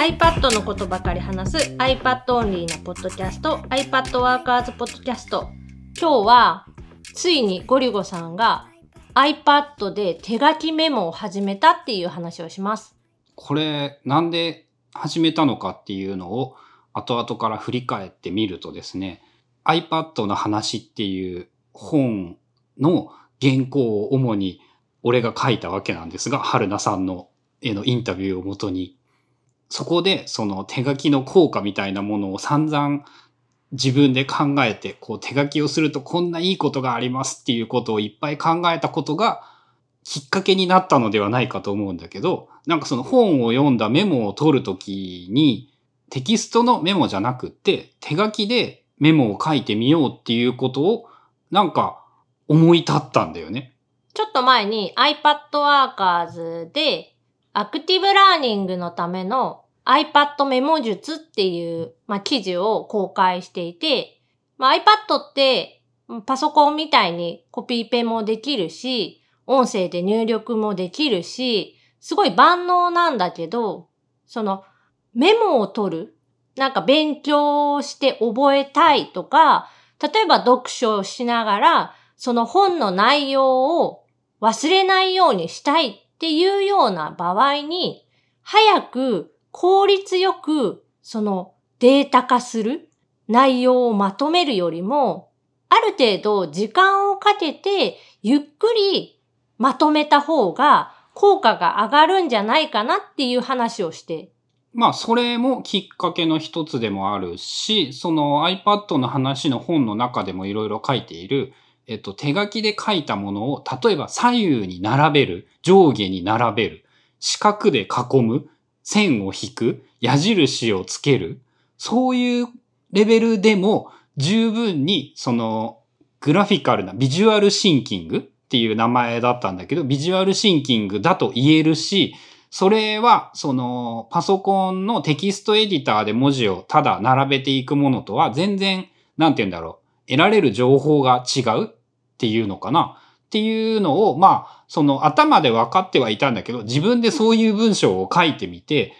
iPad のことばかり話す iPad オンリーなポッドキャスト iPad ワーカーズポッドキャスト今日はついにゴリゴさんが iPad で手書きメモを始めたっていう話をします。これなんで始めたのかっていうのを後々から振り返ってみるとですね iPad の話っていう本の原稿を主に俺が書いたわけなんですが春菜さんのへのインタビューをもとにそこでその手書きの効果みたいなものを散々自分で考えてこう手書きをするとこんないいことがありますっていうことをいっぱい考えたことがきっかけになったのではないかと思うんだけど、なんかその本を読んだメモを取るときに、テキストのメモじゃなくって、手書きでメモを書いてみようっていうことを、なんか思い立ったんだよね。ちょっと前に iPad ワーカーズでアクティブラーニングのための iPad メモ術っていう、まあ、記事を公開していて、まあ、iPad ってパソコンみたいにコピーペもできるし、音声で入力もできるし、すごい万能なんだけど、そのメモを取る、なんか勉強して覚えたいとか、例えば読書をしながら、その本の内容を忘れないようにしたいっていうような場合に、早く効率よくそのデータ化する内容をまとめるよりも、ある程度時間をかけてゆっくりまとめた方が効果が上がるんじゃないかなっていう話をして。まあ、それもきっかけの一つでもあるし、その iPad の話の本の中でもいろいろ書いている、えっと、手書きで書いたものを、例えば左右に並べる、上下に並べる、四角で囲む、線を引く、矢印をつける、そういうレベルでも十分にそのグラフィカルなビジュアルシンキングっていう名前だったんだけど、ビジュアルシンキングだと言えるし、それは、その、パソコンのテキストエディターで文字をただ並べていくものとは全然、なんて言うんだろう、得られる情報が違うっていうのかな？っていうのを、まあ、その頭で分かってはいたんだけど、自分でそういう文章を書いてみて、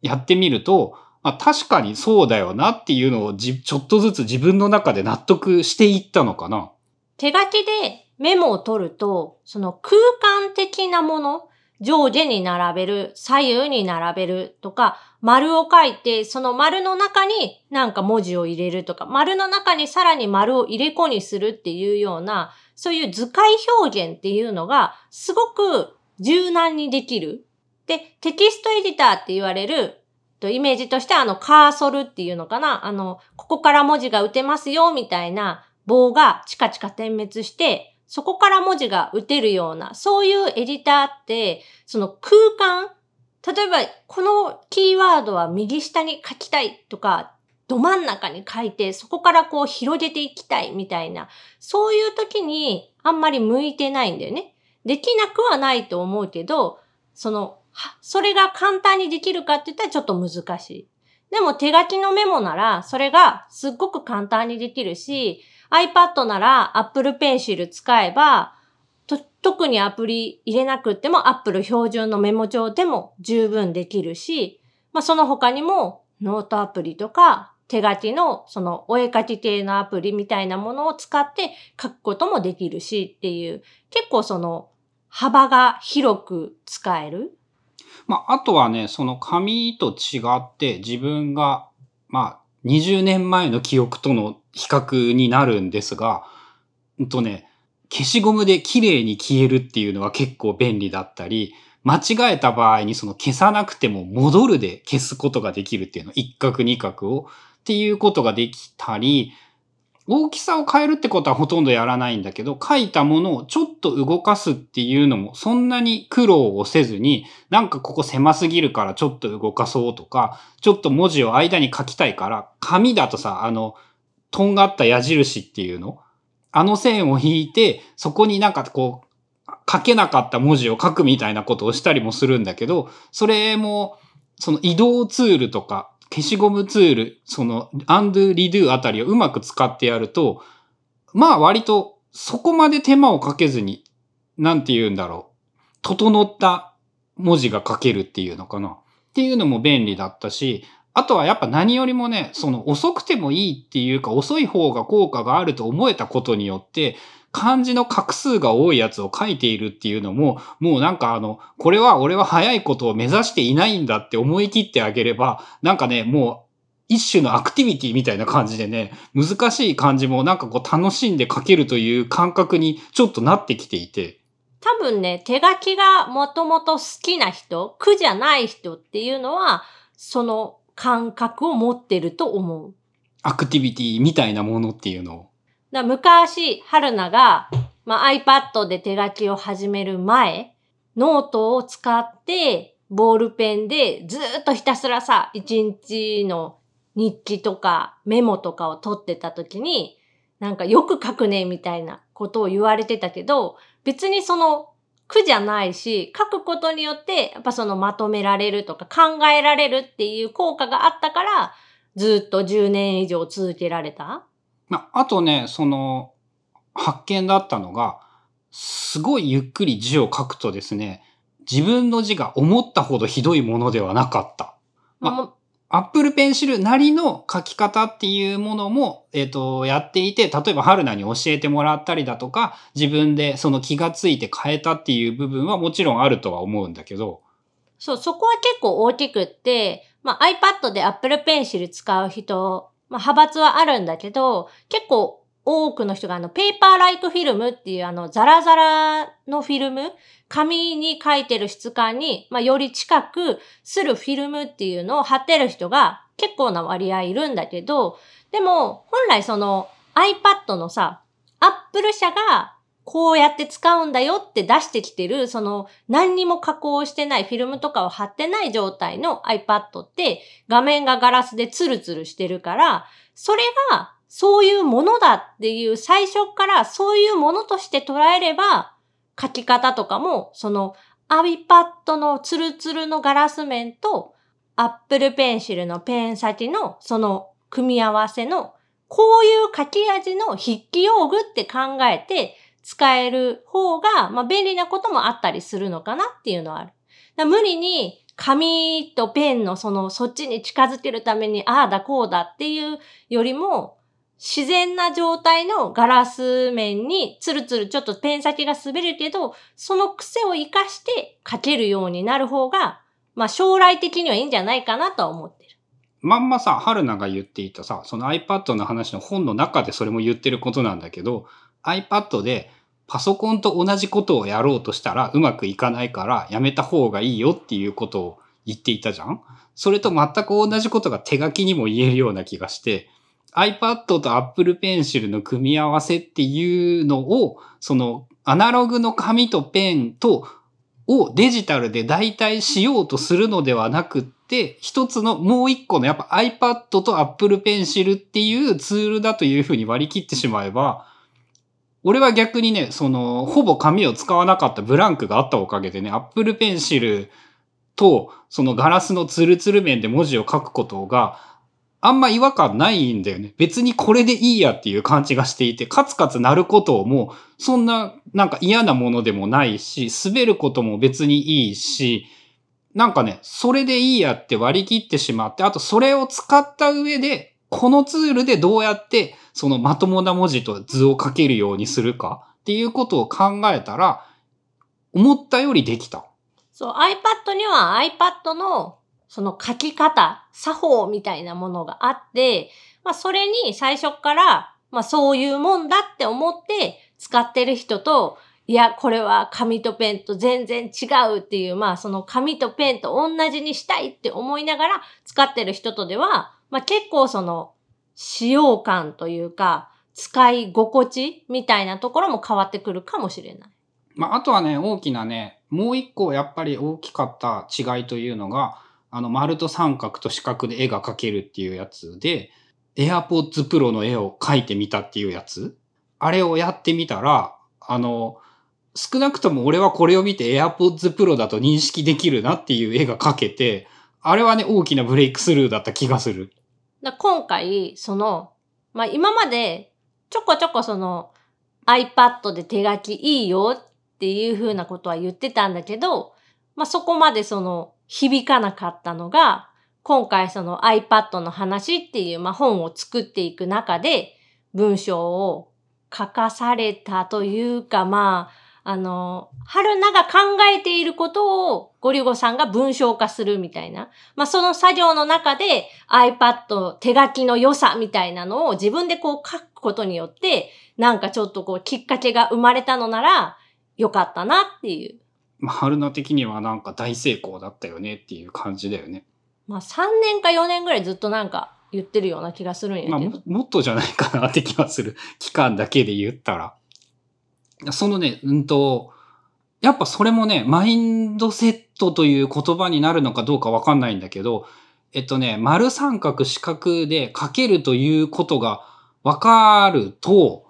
やってみると、まあ、確かにそうだよなっていうのをじちょっとずつ自分の中で納得していったのかな？手書きでメモを取ると、その空間的なもの、上下に並べる、左右に並べるとか、丸を書いて、その丸の中になんか文字を入れるとか、丸の中にさらに丸を入れ子にするっていうような、そういう図解表現っていうのがすごく柔軟にできる。で、テキストエディターって言われる、とイメージとしてあのカーソルっていうのかなあの、ここから文字が打てますよみたいな棒がチカチカ点滅して、そこから文字が打てるような、そういうエディターって、その空間、例えばこのキーワードは右下に書きたいとか、ど真ん中に書いて、そこからこう広げていきたいみたいな、そういう時にあんまり向いてないんだよね。できなくはないと思うけど、その、それが簡単にできるかって言ったらちょっと難しい。でも手書きのメモなら、それがすっごく簡単にできるし、iPad なら Apple Pencil 使えば、と特にアプリ入れなくっても Apple 標準のメモ帳でも十分できるし、まあその他にもノートアプリとか手書きのそのお絵描き系のアプリみたいなものを使って書くこともできるしっていう、結構その幅が広く使える？まあ、あとはね、その紙と違って自分が、まあ、20年前の記憶との比較になるんですが、うんとね、消しゴムで綺麗に消えるっていうのは結構便利だったり、間違えた場合にその消さなくても戻るで消すことができるっていうの、一角二角をっていうことができたり、大きさを変えるってことはほとんどやらないんだけど、書いたものをちょっと動かすっていうのもそんなに苦労をせずに、なんかここ狭すぎるからちょっと動かそうとか、ちょっと文字を間に書きたいから、紙だとさ、あの、とんがった矢印っていうのあの線を引いて、そこになんかこう、書けなかった文字を書くみたいなことをしたりもするんだけど、それも、その移動ツールとか、消しゴムツール、その、アンドゥ、リドゥあたりをうまく使ってやると、まあ割とそこまで手間をかけずに、なんて言うんだろう。整った文字が書けるっていうのかな。っていうのも便利だったし、あとはやっぱ何よりもね、その遅くてもいいっていうか遅い方が効果があると思えたことによって、漢字の画数が多いやつを書いているっていうのも、もうなんかあの、これは俺は早いことを目指していないんだって思い切ってあげれば、なんかね、もう一種のアクティビティみたいな感じでね、難しい漢字もなんかこう楽しんで書けるという感覚にちょっとなってきていて。多分ね、手書きがもともと好きな人、苦じゃない人っていうのは、その感覚を持ってると思う。アクティビティみたいなものっていうのを。だ昔、春菜が、まあ、iPad で手書きを始める前、ノートを使って、ボールペンでずっとひたすらさ、一日の日記とかメモとかを取ってた時に、なんかよく書くねみたいなことを言われてたけど、別にその苦じゃないし、書くことによってやっぱそのまとめられるとか考えられるっていう効果があったから、ずっと10年以上続けられた。まあ、あとね、その発見だったのが、すごいゆっくり字を書くとですね、自分の字が思ったほどひどいものではなかった。まあ、アップルペンシルなりの書き方っていうものも、えっ、ー、と、やっていて、例えば春菜に教えてもらったりだとか、自分でその気がついて変えたっていう部分はもちろんあるとは思うんだけど。そう、そこは結構大きくって、まあ iPad で Apple Pencil 使う人、まあ派閥はあるんだけど、結構多くの人があの、ペーパーライクフィルムっていうあの、ザラザラのフィルム、紙に書いてる質感に、まあ、より近くするフィルムっていうのを貼ってる人が結構な割合いるんだけど、でも、本来その iPad のさ、Apple 社がこうやって使うんだよって出してきてる、その何にも加工してないフィルムとかを貼ってない状態の iPad って画面がガラスでツルツルしてるから、それがそういうものだっていう最初からそういうものとして捉えれば、書き方とかも、その iPad のツルツルのガラス面と Apple Pencil のペン先のその組み合わせのこういう書き味の筆記用具って考えて使える方が、まあ、便利なこともあったりするのかなっていうのはある。だ無理に紙とペンのそのそっちに近づけるためにああだこうだっていうよりも自然な状態のガラス面にツルツルちょっとペン先が滑るけど、その癖を活かして書けるようになる方が、まあ将来的にはいいんじゃないかなとは思ってる。まんまさ、春菜が言っていたさ、その iPad の話の本の中でそれも言ってることなんだけど、iPad でパソコンと同じことをやろうとしたらうまくいかないからやめた方がいいよっていうことを言っていたじゃん？それと全く同じことが手書きにも言えるような気がして、iPad と Apple Pencil の組み合わせっていうのを、そのアナログの紙とペンとをデジタルで代替しようとするのではなくって、一つのもう一個のやっぱ iPad と Apple Pencil っていうツールだというふうに割り切ってしまえば、俺は逆にね、その、ほぼ紙を使わなかったブランクがあったおかげでね、Apple Pencil と、そのガラスのツルツル面で文字を書くことが、あんま違和感ないんだよね。別にこれでいいやっていう感じがしていて、カツカツなることも、そんななんか嫌なものでもないし、滑ることも別にいいし、なんかね、それでいいやって割り切ってしまって、あとそれを使った上で、このツールでどうやってそのまともな文字と図を書けるようにするかっていうことを考えたら、思ったよりできた。そう、iPad には iPad のその書き方、作法みたいなものがあって、まあそれに最初から、まあそういうもんだって思って使ってる人と、いや、これは紙とペンと全然違うっていう、まあその紙とペンと同じにしたいって思いながら使ってる人とでは、まあ結構その使用感というか、使い心地みたいなところも変わってくるかもしれない。まああとはね、大きなね、もう一個やっぱり大きかった違いというのが、あの、丸と三角と四角で絵が描けるっていうやつで、AirPods Pro の絵を描いてみたっていうやつあれをやってみたら、あの、少なくとも俺はこれを見て AirPods Pro だと認識できるなっていう絵が描けて、あれはね、大きなブレイクスルーだった気がする。今回、その、まあ、今までちょこちょこその iPad で手書きいいよっていうふうなことは言ってたんだけど、まあ、そこまでその響かなかったのが、今回その iPad の話っていう、まあ、本を作っていく中で文章を書かされたというか、まあ、あの、春菜が考えていることをゴリゴさんが文章化するみたいな。まあ、その作業の中で iPad 手書きの良さみたいなのを自分でこう書くことによって、なんかちょっとこうきっかけが生まれたのならよかったなっていう。まあ、春菜的にはなんか大成功だったよねっていう感じだよね。まあ、3年か4年ぐらいずっとなんか言ってるような気がするんやけど。まあ、もっとじゃないかなって気がする。期間だけで言ったら。そのね、うんと、やっぱそれもね、マインドセットという言葉になるのかどうかわかんないんだけど、えっとね、丸三角四角で書けるということがわかると、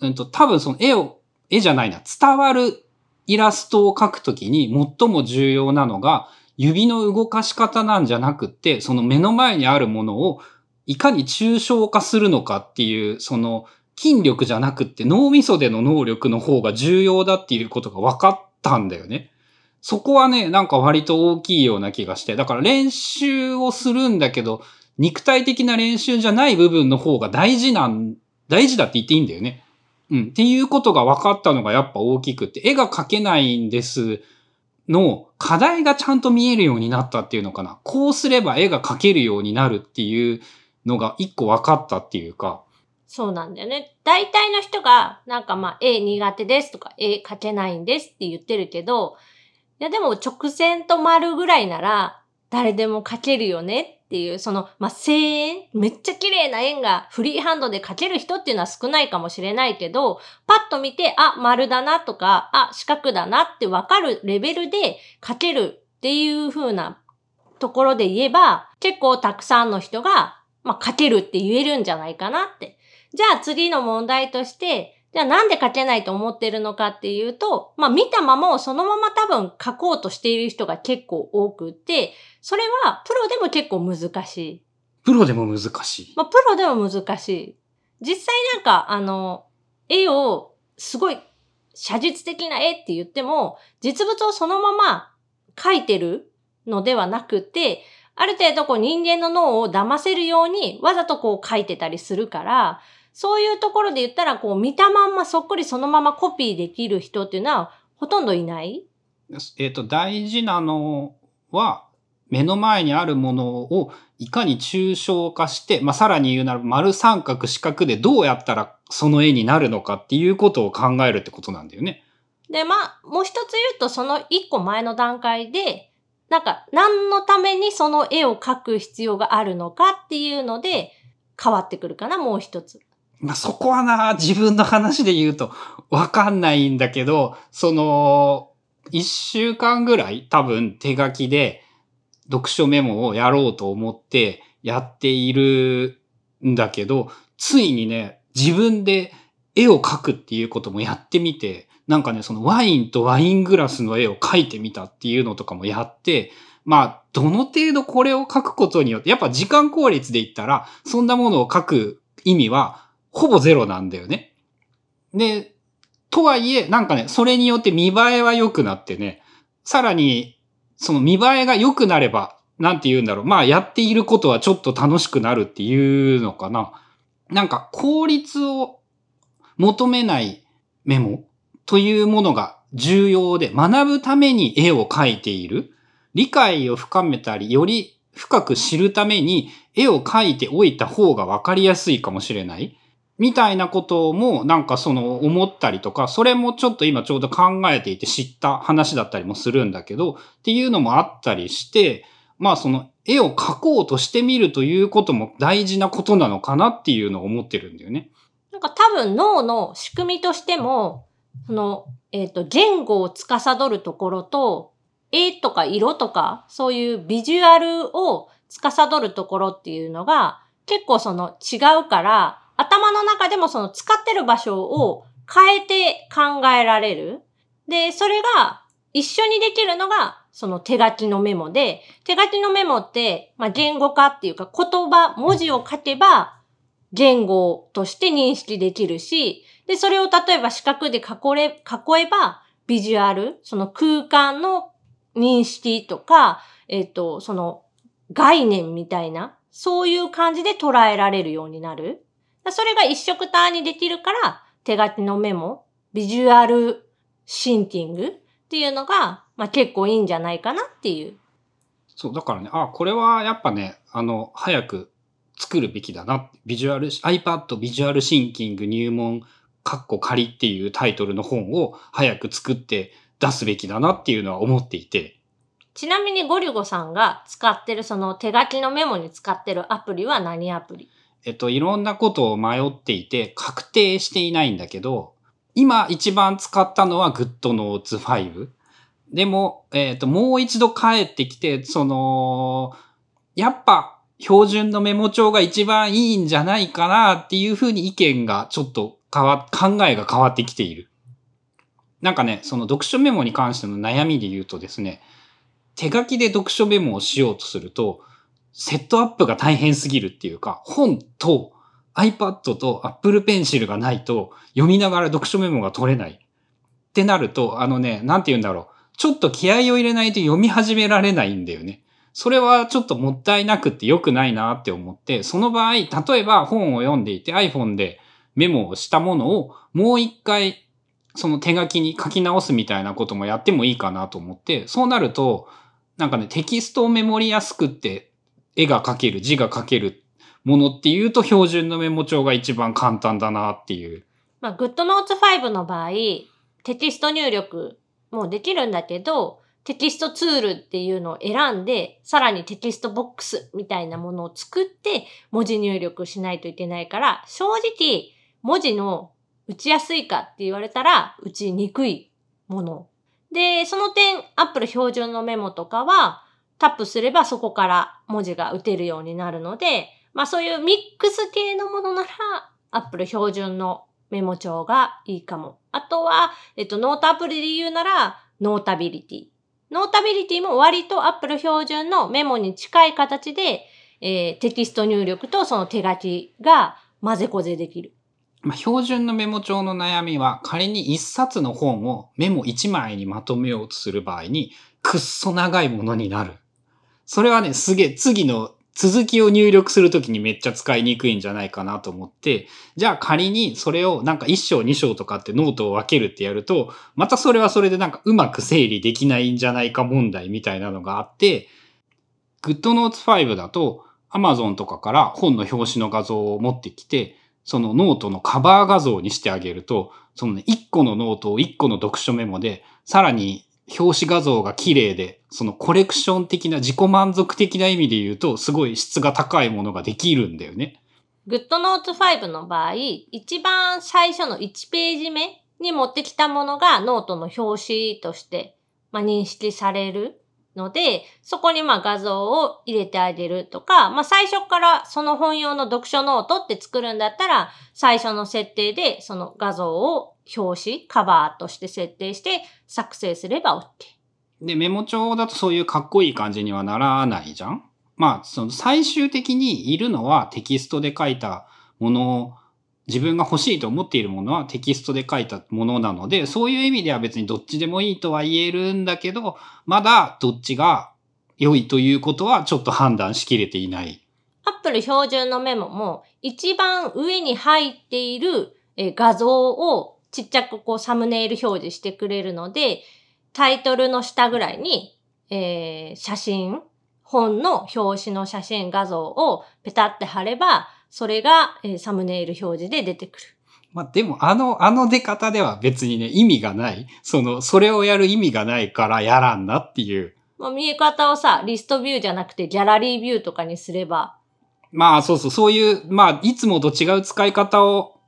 うんと、多分その絵を、絵じゃないな、伝わるイラストを描くときに最も重要なのが、指の動かし方なんじゃなくって、その目の前にあるものをいかに抽象化するのかっていう、その筋力じゃなくって脳みそでの能力の方が重要だっていうことが分かったんだよね。そこはね、なんか割と大きいような気がして。だから練習をするんだけど、肉体的な練習じゃない部分の方が大事なん、大事だって言っていいんだよね。うん。っていうことが分かったのがやっぱ大きくて、絵が描けないんですの課題がちゃんと見えるようになったっていうのかな。こうすれば絵が描けるようになるっていうのが一個分かったっていうか。そうなんだよね。大体の人が、なんかまあ、絵苦手ですとか、絵描けないんですって言ってるけど、いやでも直線と丸ぐらいなら、誰でも描けるよねっていう、その、まあ、声援、めっちゃ綺麗な円がフリーハンドで描ける人っていうのは少ないかもしれないけど、パッと見て、あ、丸だなとか、あ、四角だなってわかるレベルで描けるっていう風なところで言えば、結構たくさんの人が、まあ、描けるって言えるんじゃないかなって。じゃあ次の問題として、じゃあなんで書けないと思ってるのかっていうと、まあ見たままをそのまま多分書こうとしている人が結構多くて、それはプロでも結構難しい。プロでも難しい。まあプロでも難しい。実際なんかあの、絵をすごい写実的な絵って言っても、実物をそのまま描いてるのではなくて、ある程度こう人間の脳を騙せるようにわざとこう描いてたりするから、そういうところで言ったら、こう、見たまんまそっくりそのままコピーできる人っていうのは、ほとんどいない？えっ、ー、と、大事なのは、目の前にあるものをいかに抽象化して、まあ、さらに言うなら丸三角四角でどうやったらその絵になるのかっていうことを考えるってことなんだよね。で、まあ、もう一つ言うと、その一個前の段階で、なんか、何のためにその絵を描く必要があるのかっていうので、変わってくるかな、もう一つ。まあ、そこはな、自分の話で言うとわかんないんだけど、その、一週間ぐらい多分手書きで読書メモをやろうと思ってやっているんだけど、ついにね、自分で絵を描くっていうこともやってみて、なんかね、そのワインとワイングラスの絵を描いてみたっていうのとかもやって、まあ、どの程度これを書くことによって、やっぱ時間効率で言ったら、そんなものを書く意味はほぼゼロなんだよね。で、とはいえ、なんかね、それによって見栄えは良くなってね、さらに、その見栄えが良くなれば、なんて言うんだろう。まあ、やっていることはちょっと楽しくなるっていうのかな。なんか、効率を求めないメモというものが重要で、学ぶために絵を描いている。理解を深めたり、より深く知るために絵を描いておいた方がわかりやすいかもしれない。みたいなこともなんかその思ったりとか、それもちょっと今ちょうど考えていて知った話だったりもするんだけど、っていうのもあったりして、まあその絵を描こうとしてみるということも大事なことなのかなっていうのを思ってるんだよね。なんか多分脳の仕組みとしても、その、えっ、ー、と、言語を司るところと、絵とか色とか、そういうビジュアルを司るところっていうのが結構その違うから、頭の中でもその使ってる場所を変えて考えられる。で、それが一緒にできるのがその手書きのメモで、手書きのメモって、まあ、言語化っていうか言葉、文字を書けば言語として認識できるし、で、それを例えば四角で囲れ、囲えばビジュアル、その空間の認識とか、えっ、と、その概念みたいな、そういう感じで捉えられるようになる。それが一色単にできるから、手書きのメモ、ビジュアルシンキングっていうのが、まあ結構いいんじゃないかなっていう。そう、だからね、あ、これはやっぱね、あの、早く作るべきだな。ビジュアル、iPad ビジュアルシンキング入門、カッコ仮っていうタイトルの本を早く作って出すべきだなっていうのは思っていて。ちなみにゴリュゴさんが使ってるその手書きのメモに使ってるアプリは何アプリ？えっと、いろんなことを迷っていて、確定していないんだけど、今一番使ったのは GoodNotes 5。でも、えっと、もう一度帰ってきて、その、やっぱ標準のメモ帳が一番いいんじゃないかなっていうふうに意見がちょっと変わ、考えが変わってきている。なんかね、その読書メモに関しての悩みで言うとですね、手書きで読書メモをしようとすると、セットアップが大変すぎるっていうか、本と iPad と Apple Pencil がないと読みながら読書メモが取れない。ってなると、あのね、なんて言うんだろう。ちょっと気合を入れないと読み始められないんだよね。それはちょっともったいなくて良くないなって思って、その場合、例えば本を読んでいて iPhone でメモをしたものをもう一回その手書きに書き直すみたいなこともやってもいいかなと思って、そうなると、なんかね、テキストをメモりやすくって絵が描ける、字が書けるものっていうと標準のメモ帳が一番簡単だなっていう。まあ、GoodNotes 5の場合、テキスト入力もできるんだけど、テキストツールっていうのを選んで、さらにテキストボックスみたいなものを作って文字入力しないといけないから、正直文字の打ちやすいかって言われたら打ちにくいもの。で、その点 Apple 標準のメモとかはタップすればそこから文字が打てるようになるので、まあそういうミックス系のものなら Apple 標準のメモ帳がいいかも。あとは、えっと、ノートアプリで言うなら、 Notability。Notabilityも割と Apple 標準のメモに近い形で、えー、テキスト入力とその手書きが混ぜこぜできる。まあ、標準のメモ帳の悩みは、仮に一冊の本をメモ一枚にまとめようとする場合に、くっそ長いものになる。それはね、すげえ、次の続きを入力するときにめっちゃ使いにくいんじゃないかなと思って、じゃあ仮にそれをなんか1章2章とかってノートを分けるってやると、またそれはそれでなんかうまく整理できないんじゃないか問題みたいなのがあって、GoodNotes 5だと Amazon とかから本の表紙の画像を持ってきて、そのノートのカバー画像にしてあげると、そのね、1個のノートを1個の読書メモで、さらに表紙画像が綺麗で、そのコレクション的な自己満足的な意味で言うと、すごい質が高いものができるんだよね。GoodNotes 5の場合、一番最初の1ページ目に持ってきたものがノートの表紙として、まあ、認識されるので、そこにまあ画像を入れてあげるとか、まあ、最初からその本用の読書ノートって作るんだったら、最初の設定でその画像を表紙、カバーとして設定して作成すれば OK。で、メモ帳だとそういうかっこいい感じにはならないじゃん？まあ、その最終的にいるのはテキストで書いたものを、自分が欲しいと思っているものはテキストで書いたものなので、そういう意味では別にどっちでもいいとは言えるんだけど、まだどっちが良いということはちょっと判断しきれていない。Apple 標準のメモも一番上に入っているえー画像をちっちゃくこうサムネイル表示してくれるので、タイトルの下ぐらいに、えー写真、本の表紙の写真画像をペタって貼れば、それが、えーサムネイル表示で出てくる。まあでもあの、あの出方では別にね、意味がない。その、それをやる意味がないからやらんなっていう。まあ、見え方をさ、リストビューじゃなくてギャラリービューとかにすれば、まあそうそう、そういう、まあいつもと違う使い方を、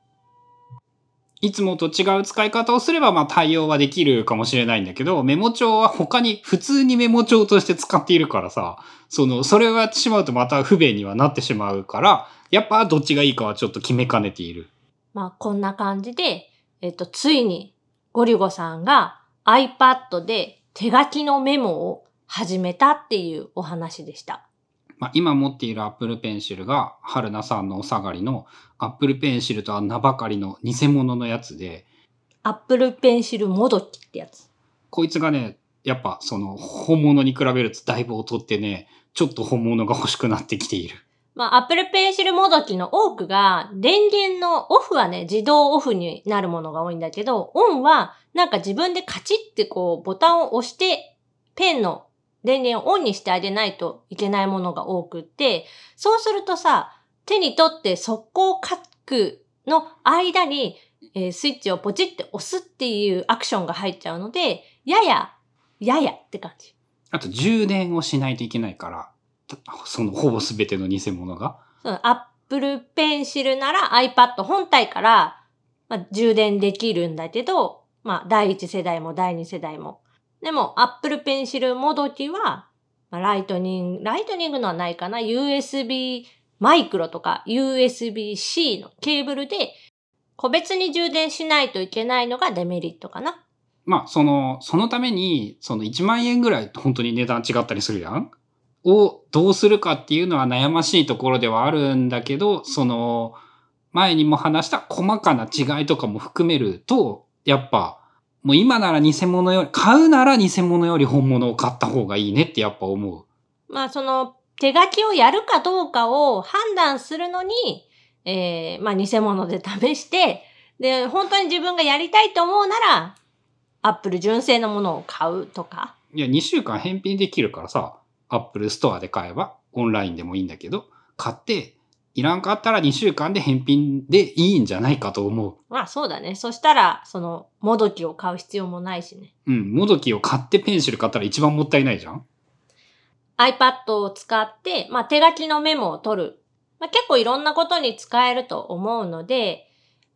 いつもと違う使い方をすればまあ対応はできるかもしれないんだけど、メモ帳は他に普通にメモ帳として使っているからさ、その、それをやってしまうとまた不便にはなってしまうから、やっぱどっちがいいかはちょっと決めかねている。まあ、こんな感じで、えっと、ついに、ゴリゴさんが iPad で手書きのメモを始めたっていうお話でした。まあ、今持っている Apple Pencil が、春菜さんのお下がりの Apple Pencil とは名ばかりの偽物のやつで、Apple Pencil もどきってやつ。こいつがね、やっぱその本物に比べるとだいぶ劣ってね、ちょっと本物が欲しくなってきている。まあ、Apple Pencil もどきの多くが、電源のオフはね、自動オフになるものが多いんだけど、オンは、なんか自分でカチッってこう、ボタンを押して、ペンの電源をオンにしてあげないといけないものが多くって、そうするとさ、手に取って速攻書くの間に、えー、スイッチをポチって押すっていうアクションが入っちゃうので、やや、ややって感じ。あと充電をしないといけないから、そのほぼすべての偽物が。その Apple Pencil なら iPad 本体から、まあ、充電できるんだけど、まあ、第一世代も第二世代も。でも、Apple Pencil もどきは、まあ、ライトニング、ライトニングのはないかな ?USB マイクロとか USB-C のケーブルで個別に充電しないといけないのがデメリットかな。まあ、その、そのために、その1万円ぐらい本当に値段違ったりするやん？をどうするかっていうのは悩ましいところではあるんだけど、その、前にも話した細かな違いとかも含めると、やっぱ、もう今なら偽物より、買うなら偽物より本物を買った方がいいねってやっぱ思う。まあその、手書きをやるかどうかを判断するのに、えー、まあ偽物で試して、で、本当に自分がやりたいと思うなら、アップル純正のものを買うとか。いや、2週間返品できるからさ、アップルストアで買えば、オンラインでもいいんだけど、買って、いらんかったら2週間で返品でいいんじゃないかと思う。まあそうだね。そしたら、その、もどきを買う必要もないしね。うん、もどきを買ってペンシル買ったら一番もったいないじゃん ?iPad を使って、まあ手書きのメモを取る。まあ結構いろんなことに使えると思うので、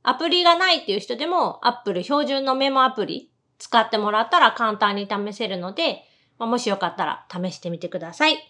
アプリがないっていう人でも、Apple 標準のメモアプリ使ってもらったら簡単に試せるので、まあ、もしよかったら試してみてください。